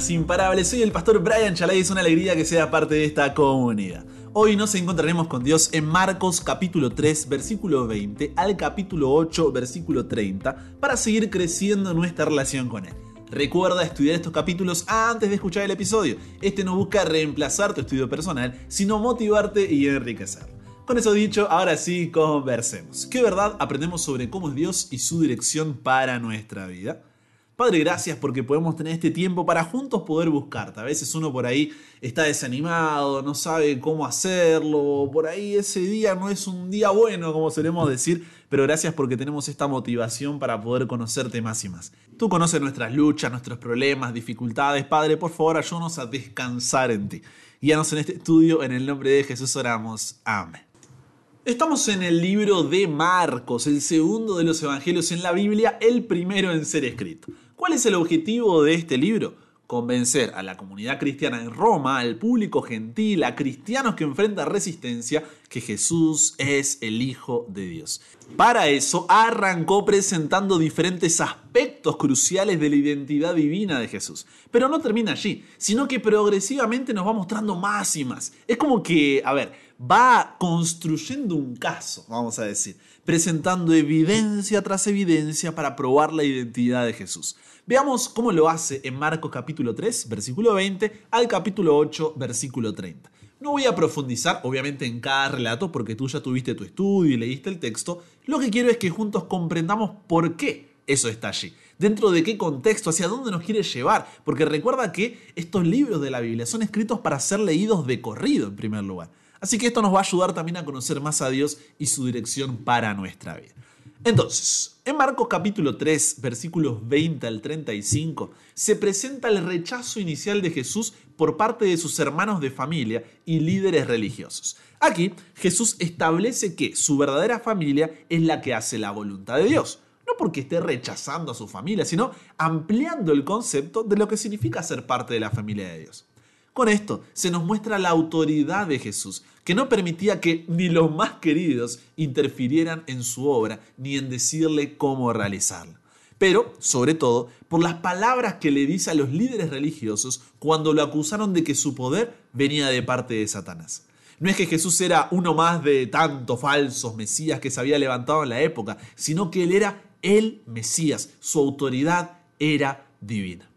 buenas, imparables. Soy el pastor Brian Chalai y es una alegría que sea parte de esta comunidad. Hoy nos encontraremos con Dios en Marcos capítulo 3, versículo 20 al capítulo 8, versículo 30, para seguir creciendo nuestra relación con Él. Recuerda estudiar estos capítulos antes de escuchar el episodio. Este no busca reemplazar tu estudio personal, sino motivarte y enriquecer. Con eso dicho, ahora sí, conversemos. ¿Qué verdad aprendemos sobre cómo es Dios y su dirección para nuestra vida? Padre, gracias porque podemos tener este tiempo para juntos poder buscarte. A veces uno por ahí está desanimado, no sabe cómo hacerlo, por ahí ese día no es un día bueno, como solemos decir, pero gracias porque tenemos esta motivación para poder conocerte más y más. Tú conoces nuestras luchas, nuestros problemas, dificultades. Padre, por favor, ayúdanos a descansar en ti. Guíanos en este estudio, en el nombre de Jesús oramos. Amén. Estamos en el libro de Marcos, el segundo de los evangelios en la Biblia, el primero en ser escrito. ¿Cuál es el objetivo de este libro? Convencer a la comunidad cristiana en Roma, al público gentil, a cristianos que enfrentan resistencia, que Jesús es el Hijo de Dios. Para eso arrancó presentando diferentes aspectos cruciales de la identidad divina de Jesús. Pero no termina allí, sino que progresivamente nos va mostrando más y más. Es como que, a ver, va construyendo un caso, vamos a decir, presentando evidencia tras evidencia para probar la identidad de Jesús. Veamos cómo lo hace en Marcos capítulo 3, versículo 20 al capítulo 8, versículo 30. No voy a profundizar, obviamente, en cada relato porque tú ya tuviste tu estudio y leíste el texto. Lo que quiero es que juntos comprendamos por qué eso está allí. Dentro de qué contexto, hacia dónde nos quiere llevar. Porque recuerda que estos libros de la Biblia son escritos para ser leídos de corrido, en primer lugar. Así que esto nos va a ayudar también a conocer más a Dios y su dirección para nuestra vida. Entonces, en Marcos capítulo 3, versículos 20 al 35, se presenta el rechazo inicial de Jesús por parte de sus hermanos de familia y líderes religiosos. Aquí, Jesús establece que su verdadera familia es la que hace la voluntad de Dios. No porque esté rechazando a su familia, sino ampliando el concepto de lo que significa ser parte de la familia de Dios. Con esto se nos muestra la autoridad de Jesús, que no permitía que ni los más queridos interfirieran en su obra ni en decirle cómo realizarla. Pero, sobre todo, por las palabras que le dice a los líderes religiosos cuando lo acusaron de que su poder venía de parte de Satanás. No es que Jesús era uno más de tantos falsos mesías que se había levantado en la época, sino que él era el Mesías, su autoridad era divina.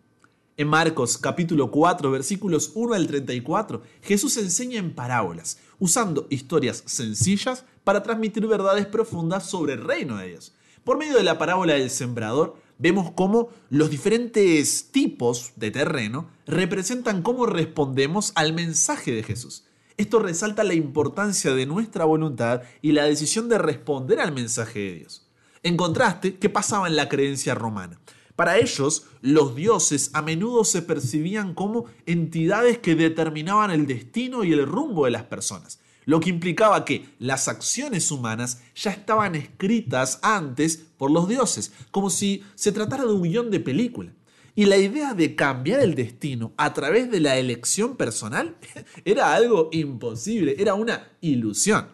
En Marcos capítulo 4 versículos 1 al 34, Jesús enseña en parábolas, usando historias sencillas para transmitir verdades profundas sobre el reino de Dios. Por medio de la parábola del sembrador, vemos cómo los diferentes tipos de terreno representan cómo respondemos al mensaje de Jesús. Esto resalta la importancia de nuestra voluntad y la decisión de responder al mensaje de Dios. En contraste, ¿qué pasaba en la creencia romana? Para ellos, los dioses a menudo se percibían como entidades que determinaban el destino y el rumbo de las personas, lo que implicaba que las acciones humanas ya estaban escritas antes por los dioses, como si se tratara de un guion de película. Y la idea de cambiar el destino a través de la elección personal era algo imposible, era una ilusión.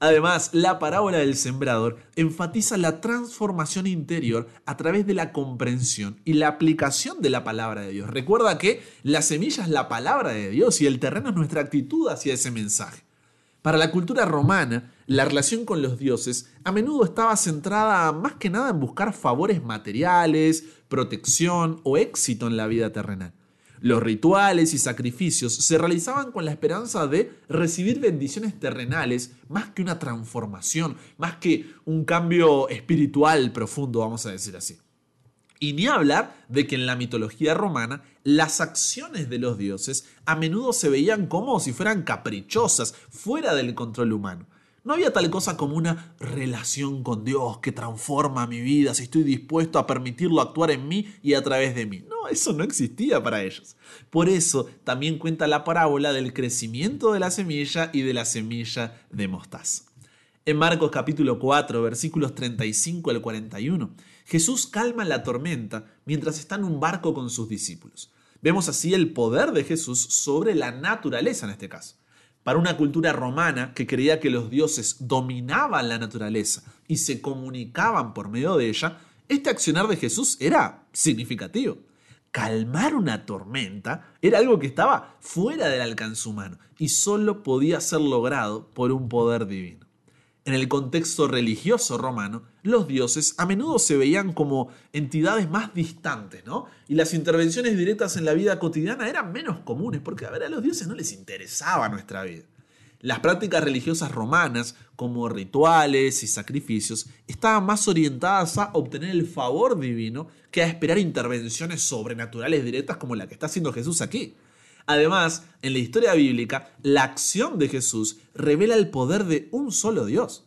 Además, la parábola del sembrador enfatiza la transformación interior a través de la comprensión y la aplicación de la palabra de Dios. Recuerda que la semilla es la palabra de Dios y el terreno es nuestra actitud hacia ese mensaje. Para la cultura romana, la relación con los dioses a menudo estaba centrada más que nada en buscar favores materiales, protección o éxito en la vida terrenal. Los rituales y sacrificios se realizaban con la esperanza de recibir bendiciones terrenales más que una transformación, más que un cambio espiritual profundo, vamos a decir así. Y ni hablar de que en la mitología romana las acciones de los dioses a menudo se veían como si fueran caprichosas, fuera del control humano. No había tal cosa como una relación con Dios que transforma mi vida si estoy dispuesto a permitirlo actuar en mí y a través de mí. No, eso no existía para ellos. Por eso también cuenta la parábola del crecimiento de la semilla y de la semilla de mostaza. En Marcos capítulo 4, versículos 35 al 41, Jesús calma la tormenta mientras está en un barco con sus discípulos. Vemos así el poder de Jesús sobre la naturaleza en este caso. Para una cultura romana que creía que los dioses dominaban la naturaleza y se comunicaban por medio de ella, este accionar de Jesús era significativo. calmar una tormenta era algo que estaba fuera del alcance humano y solo podía ser logrado por un poder divino. En el contexto religioso romano, los dioses a menudo se veían como entidades más distantes, ¿no? Y las intervenciones directas en la vida cotidiana eran menos comunes, porque a ver, a los dioses no les interesaba nuestra vida. Las prácticas religiosas romanas, como rituales y sacrificios, estaban más orientadas a obtener el favor divino que a esperar intervenciones sobrenaturales directas como la que está haciendo Jesús aquí. Además, en la historia bíblica, la acción de Jesús revela el poder de un solo Dios.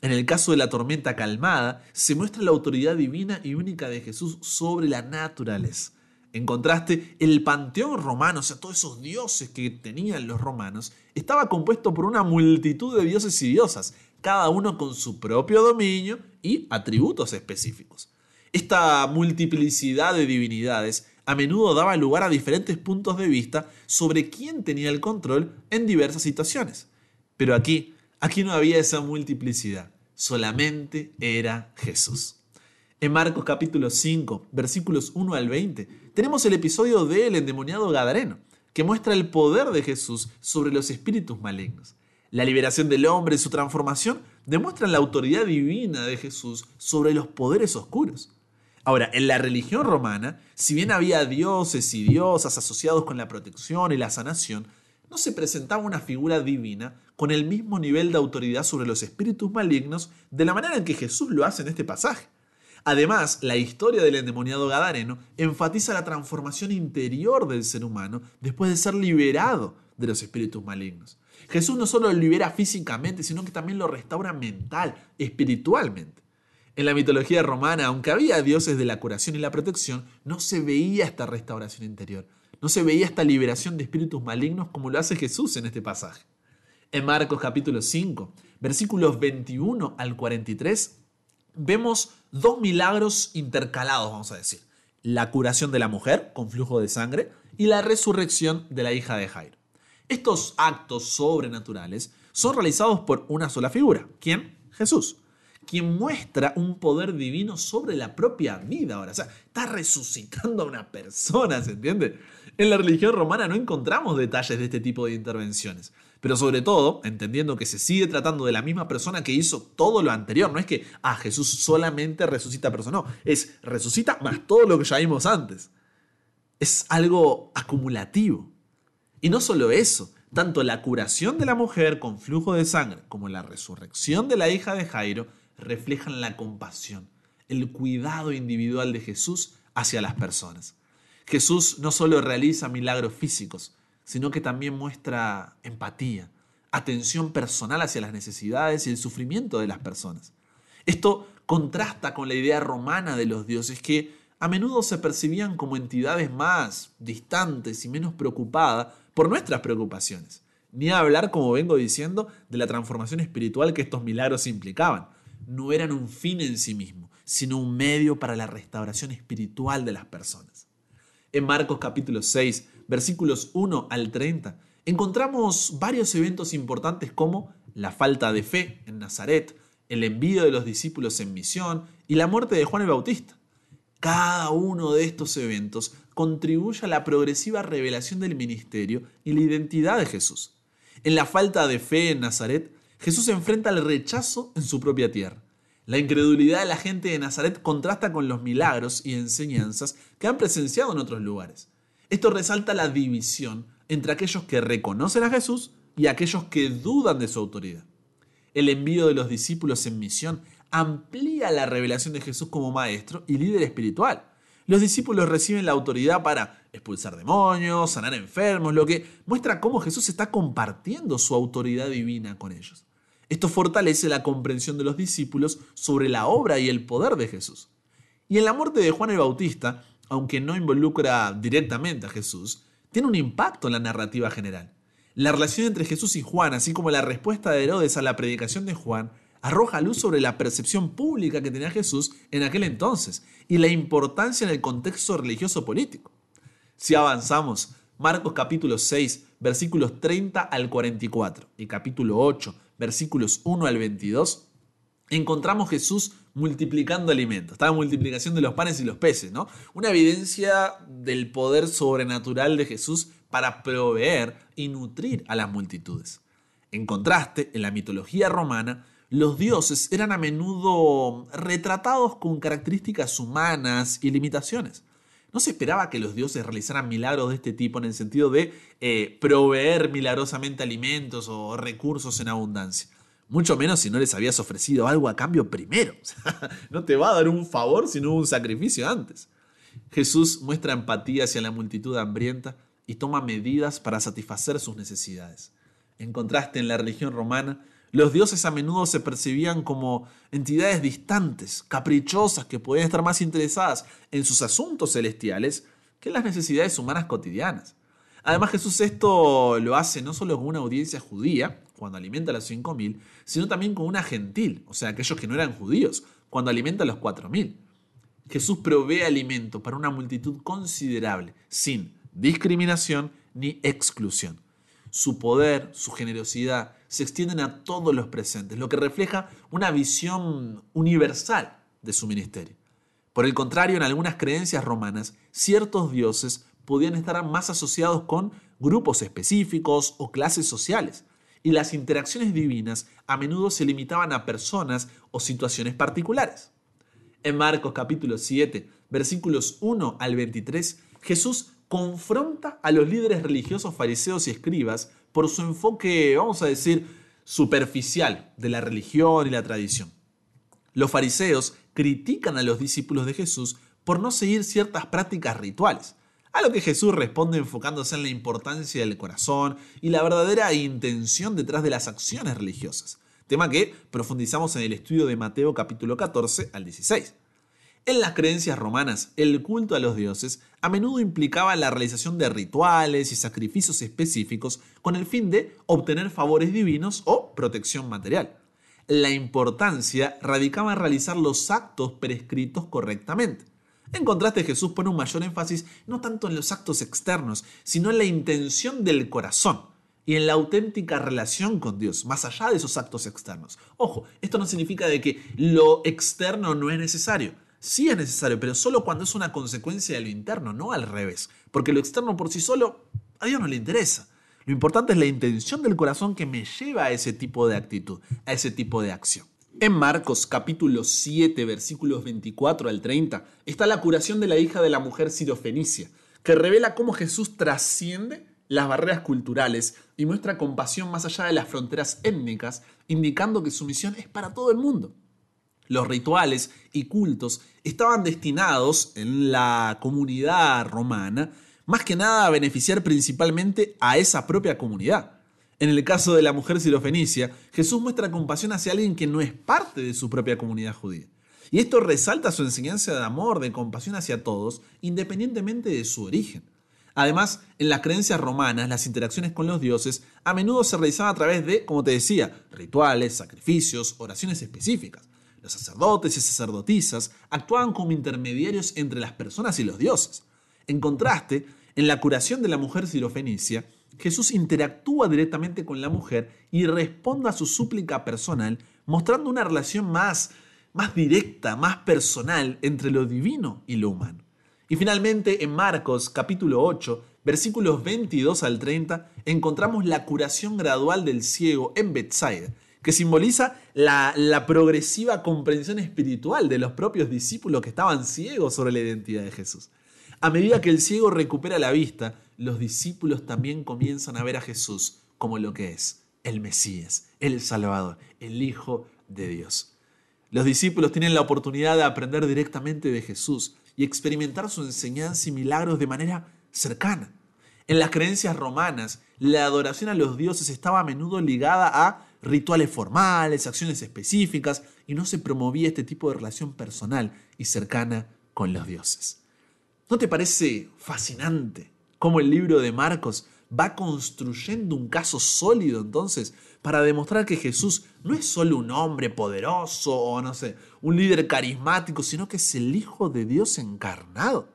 En el caso de la tormenta calmada, se muestra la autoridad divina y única de Jesús sobre la naturaleza. En contraste, el panteón romano, o sea, todos esos dioses que tenían los romanos, estaba compuesto por una multitud de dioses y diosas, cada uno con su propio dominio y atributos específicos. Esta multiplicidad de divinidades a menudo daba lugar a diferentes puntos de vista sobre quién tenía el control en diversas situaciones. Pero aquí, aquí no había esa multiplicidad, solamente era Jesús. En Marcos capítulo 5, versículos 1 al 20, tenemos el episodio del endemoniado Gadareno, que muestra el poder de Jesús sobre los espíritus malignos. La liberación del hombre y su transformación demuestran la autoridad divina de Jesús sobre los poderes oscuros. Ahora, en la religión romana, si bien había dioses y diosas asociados con la protección y la sanación, no se presentaba una figura divina con el mismo nivel de autoridad sobre los espíritus malignos de la manera en que Jesús lo hace en este pasaje. Además, la historia del endemoniado Gadareno enfatiza la transformación interior del ser humano después de ser liberado de los espíritus malignos. Jesús no solo lo libera físicamente, sino que también lo restaura mental, espiritualmente. En la mitología romana, aunque había dioses de la curación y la protección, no se veía esta restauración interior, no se veía esta liberación de espíritus malignos como lo hace Jesús en este pasaje. En Marcos capítulo 5, versículos 21 al 43, vemos dos milagros intercalados, vamos a decir. La curación de la mujer con flujo de sangre y la resurrección de la hija de Jairo. Estos actos sobrenaturales son realizados por una sola figura. ¿Quién? Jesús quien muestra un poder divino sobre la propia vida ahora. O sea, está resucitando a una persona, ¿se entiende? En la religión romana no encontramos detalles de este tipo de intervenciones. Pero sobre todo, entendiendo que se sigue tratando de la misma persona que hizo todo lo anterior. No es que, ah, Jesús solamente resucita a personas. No, es resucita más todo lo que ya vimos antes. Es algo acumulativo. Y no solo eso, tanto la curación de la mujer con flujo de sangre como la resurrección de la hija de Jairo reflejan la compasión, el cuidado individual de Jesús hacia las personas. Jesús no solo realiza milagros físicos, sino que también muestra empatía, atención personal hacia las necesidades y el sufrimiento de las personas. Esto contrasta con la idea romana de los dioses que a menudo se percibían como entidades más distantes y menos preocupadas por nuestras preocupaciones. Ni hablar, como vengo diciendo, de la transformación espiritual que estos milagros implicaban no eran un fin en sí mismo, sino un medio para la restauración espiritual de las personas. En Marcos capítulo 6, versículos 1 al 30, encontramos varios eventos importantes como la falta de fe en Nazaret, el envío de los discípulos en misión y la muerte de Juan el Bautista. Cada uno de estos eventos contribuye a la progresiva revelación del ministerio y la identidad de Jesús. En la falta de fe en Nazaret, Jesús enfrenta el rechazo en su propia tierra. La incredulidad de la gente de Nazaret contrasta con los milagros y enseñanzas que han presenciado en otros lugares. Esto resalta la división entre aquellos que reconocen a Jesús y aquellos que dudan de su autoridad. El envío de los discípulos en misión amplía la revelación de Jesús como maestro y líder espiritual. Los discípulos reciben la autoridad para expulsar demonios, sanar enfermos, lo que muestra cómo Jesús está compartiendo su autoridad divina con ellos. Esto fortalece la comprensión de los discípulos sobre la obra y el poder de Jesús. Y en la muerte de Juan el Bautista, aunque no involucra directamente a Jesús, tiene un impacto en la narrativa general. La relación entre Jesús y Juan, así como la respuesta de Herodes a la predicación de Juan, arroja luz sobre la percepción pública que tenía Jesús en aquel entonces y la importancia en el contexto religioso político. Si avanzamos, Marcos capítulo 6, versículos 30 al 44 y capítulo 8, versículos 1 al 22, encontramos Jesús multiplicando alimentos. Estaba multiplicación de los panes y los peces, ¿no? Una evidencia del poder sobrenatural de Jesús para proveer y nutrir a las multitudes. En contraste, en la mitología romana, los dioses eran a menudo retratados con características humanas y limitaciones. No se esperaba que los dioses realizaran milagros de este tipo en el sentido de eh, proveer milagrosamente alimentos o recursos en abundancia. Mucho menos si no les habías ofrecido algo a cambio primero. no te va a dar un favor si no hubo un sacrificio antes. Jesús muestra empatía hacia la multitud hambrienta y toma medidas para satisfacer sus necesidades. En contraste, en la religión romana, los dioses a menudo se percibían como entidades distantes, caprichosas, que podían estar más interesadas en sus asuntos celestiales que en las necesidades humanas cotidianas. Además Jesús esto lo hace no solo con una audiencia judía, cuando alimenta a los 5.000, sino también con una gentil, o sea, aquellos que no eran judíos, cuando alimenta a los 4.000. Jesús provee alimento para una multitud considerable, sin discriminación ni exclusión. Su poder, su generosidad se extienden a todos los presentes, lo que refleja una visión universal de su ministerio. Por el contrario, en algunas creencias romanas, ciertos dioses podían estar más asociados con grupos específicos o clases sociales, y las interacciones divinas a menudo se limitaban a personas o situaciones particulares. En Marcos capítulo 7, versículos 1 al 23, Jesús confronta a los líderes religiosos fariseos y escribas por su enfoque, vamos a decir, superficial de la religión y la tradición. Los fariseos critican a los discípulos de Jesús por no seguir ciertas prácticas rituales, a lo que Jesús responde enfocándose en la importancia del corazón y la verdadera intención detrás de las acciones religiosas, tema que profundizamos en el estudio de Mateo capítulo 14 al 16. En las creencias romanas, el culto a los dioses a menudo implicaba la realización de rituales y sacrificios específicos con el fin de obtener favores divinos o protección material. La importancia radicaba en realizar los actos prescritos correctamente. En contraste, Jesús pone un mayor énfasis no tanto en los actos externos, sino en la intención del corazón y en la auténtica relación con Dios, más allá de esos actos externos. Ojo, esto no significa de que lo externo no es necesario. Sí es necesario, pero solo cuando es una consecuencia de lo interno, no al revés. Porque lo externo por sí solo a Dios no le interesa. Lo importante es la intención del corazón que me lleva a ese tipo de actitud, a ese tipo de acción. En Marcos capítulo 7 versículos 24 al 30 está la curación de la hija de la mujer sirofenicia, que revela cómo Jesús trasciende las barreras culturales y muestra compasión más allá de las fronteras étnicas, indicando que su misión es para todo el mundo. Los rituales y cultos estaban destinados en la comunidad romana más que nada a beneficiar principalmente a esa propia comunidad. En el caso de la mujer sirofenicia, Jesús muestra compasión hacia alguien que no es parte de su propia comunidad judía. Y esto resalta su enseñanza de amor, de compasión hacia todos, independientemente de su origen. Además, en las creencias romanas, las interacciones con los dioses a menudo se realizaban a través de, como te decía, rituales, sacrificios, oraciones específicas. Los sacerdotes y sacerdotisas actuaban como intermediarios entre las personas y los dioses. En contraste, en la curación de la mujer sirofenicia, Jesús interactúa directamente con la mujer y responde a su súplica personal, mostrando una relación más, más directa, más personal entre lo divino y lo humano. Y finalmente, en Marcos capítulo 8, versículos 22 al 30, encontramos la curación gradual del ciego en Bethsaida, que simboliza la, progresiva comprensión espiritual de los propios discípulos que estaban ciegos sobre la identidad de Jesús. A medida que el ciego recupera la vista, los discípulos también comienzan a ver a Jesús como lo que es, el Mesías, el Salvador, el Hijo de Dios. Los discípulos tienen la oportunidad de aprender directamente de Jesús y experimentar su enseñanza y milagros de manera cercana. En las creencias romanas, la adoración a los dioses estaba a menudo ligada a rituales formales, acciones específicas, y no se promovía este tipo de relación personal y cercana con los dioses. ¿No te parece fascinante cómo el libro de Marcos va construyendo un caso sólido entonces para demostrar que Jesús no es solo un hombre poderoso o no sé, un líder carismático, sino que es el Hijo de Dios encarnado?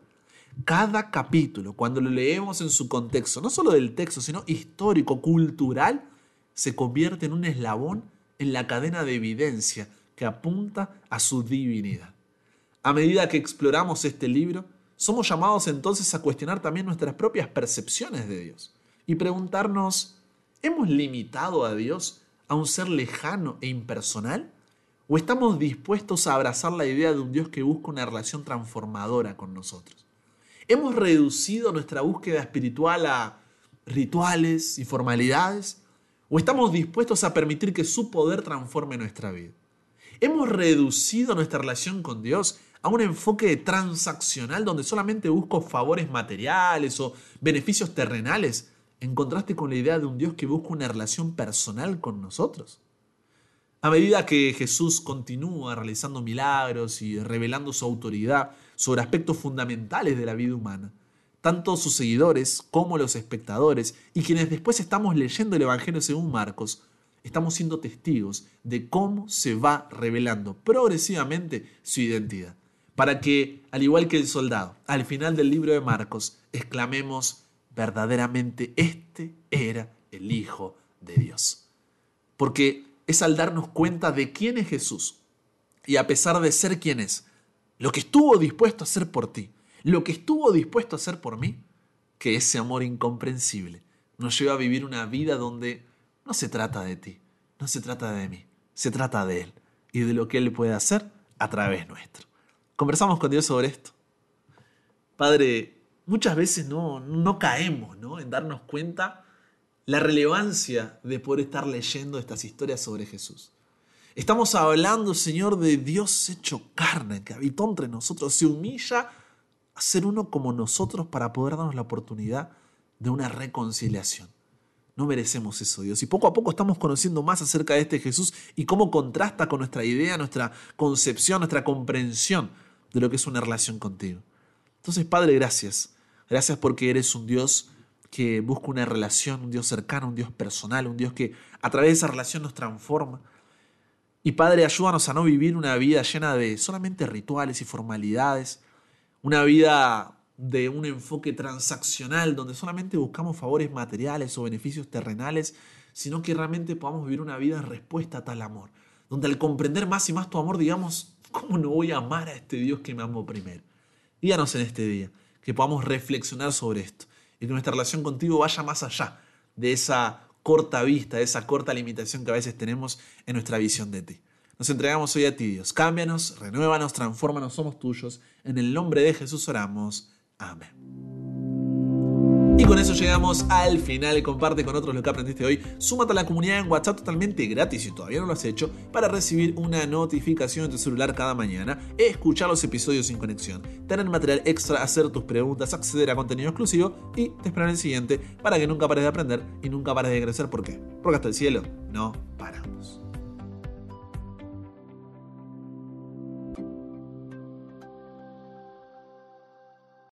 Cada capítulo, cuando lo leemos en su contexto, no solo del texto, sino histórico, cultural, se convierte en un eslabón en la cadena de evidencia que apunta a su divinidad. A medida que exploramos este libro, somos llamados entonces a cuestionar también nuestras propias percepciones de Dios y preguntarnos, ¿hemos limitado a Dios a un ser lejano e impersonal? ¿O estamos dispuestos a abrazar la idea de un Dios que busca una relación transformadora con nosotros? ¿Hemos reducido nuestra búsqueda espiritual a rituales y formalidades? ¿O estamos dispuestos a permitir que su poder transforme nuestra vida? ¿Hemos reducido nuestra relación con Dios a un enfoque transaccional donde solamente busco favores materiales o beneficios terrenales en contraste con la idea de un Dios que busca una relación personal con nosotros? A medida que Jesús continúa realizando milagros y revelando su autoridad sobre aspectos fundamentales de la vida humana, tanto sus seguidores como los espectadores y quienes después estamos leyendo el Evangelio según Marcos, estamos siendo testigos de cómo se va revelando progresivamente su identidad. Para que, al igual que el soldado, al final del libro de Marcos, exclamemos, verdaderamente este era el Hijo de Dios. Porque es al darnos cuenta de quién es Jesús y a pesar de ser quien es, lo que estuvo dispuesto a hacer por ti, lo que estuvo dispuesto a hacer por mí, que ese amor incomprensible nos lleva a vivir una vida donde no se trata de ti, no se trata de mí, se trata de Él y de lo que Él puede hacer a través nuestro. Conversamos con Dios sobre esto. Padre, muchas veces no, no caemos ¿no? en darnos cuenta la relevancia de poder estar leyendo estas historias sobre Jesús. Estamos hablando, Señor, de Dios hecho carne, que habitó entre nosotros, se humilla a ser uno como nosotros para poder darnos la oportunidad de una reconciliación. No merecemos eso, Dios. Y poco a poco estamos conociendo más acerca de este Jesús y cómo contrasta con nuestra idea, nuestra concepción, nuestra comprensión de lo que es una relación contigo. Entonces, Padre, gracias. Gracias porque eres un Dios que busca una relación, un Dios cercano, un Dios personal, un Dios que a través de esa relación nos transforma. Y Padre, ayúdanos a no vivir una vida llena de solamente rituales y formalidades, una vida de un enfoque transaccional donde solamente buscamos favores materiales o beneficios terrenales, sino que realmente podamos vivir una vida en respuesta a tal amor, donde al comprender más y más tu amor, digamos, ¿cómo no voy a amar a este Dios que me amó primero? Díganos en este día que podamos reflexionar sobre esto y que nuestra relación contigo vaya más allá de esa corta vista, de esa corta limitación que a veces tenemos en nuestra visión de ti. Nos entregamos hoy a ti, Dios. Cámbianos, renuévanos, transfórmanos, somos tuyos. En el nombre de Jesús oramos. Amén. Y con eso llegamos al final. Comparte con otros lo que aprendiste hoy. Súmate a la comunidad en WhatsApp totalmente gratis si todavía no lo has hecho para recibir una notificación en tu celular cada mañana, escuchar los episodios sin conexión, tener material extra, hacer tus preguntas, acceder a contenido exclusivo y te esperar en el siguiente para que nunca pares de aprender y nunca pares de crecer. ¿Por qué? Porque hasta el cielo no